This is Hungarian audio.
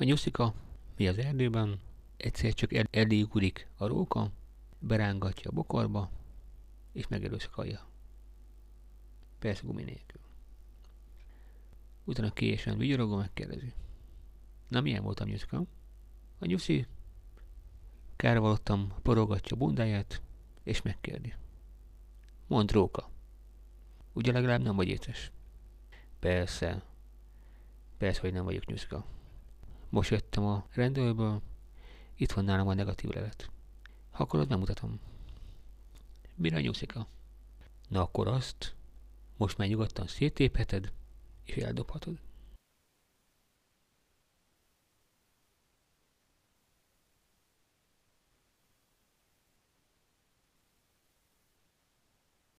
A nyuszika, mi az erdőben, egyszer csak el- elégúrik a róka, berángatja a bokorba, és megerőszakolja. Persze gumi nélkül. Utána késen vigyorogó megkérdezi. Na milyen volt a nyuszika? A nyuszi kárvalottam, porogatja bundáját, és megkérdi. Mondd róka. Ugye legalább nem vagy éces? Persze. Persze, hogy nem vagyok nyuszka. Most jöttem a rendőrből, itt van nálam a negatív lelet. Ha akarod, megmutatom. Mire a nyuszika? Na akkor azt most már nyugodtan széttépheted, és eldobhatod.